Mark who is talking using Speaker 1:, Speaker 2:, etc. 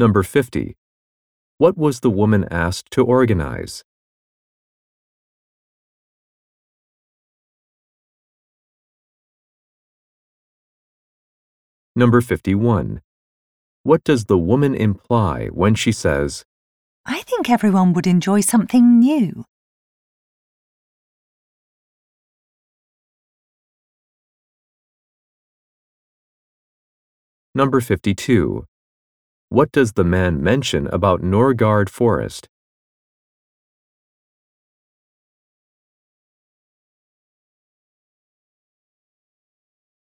Speaker 1: Number 50. What was the woman asked to organize? Number 51. What does the woman imply when she says,
Speaker 2: I think everyone would enjoy something new.
Speaker 1: Number 52. What does the man mention about Norgard Forest?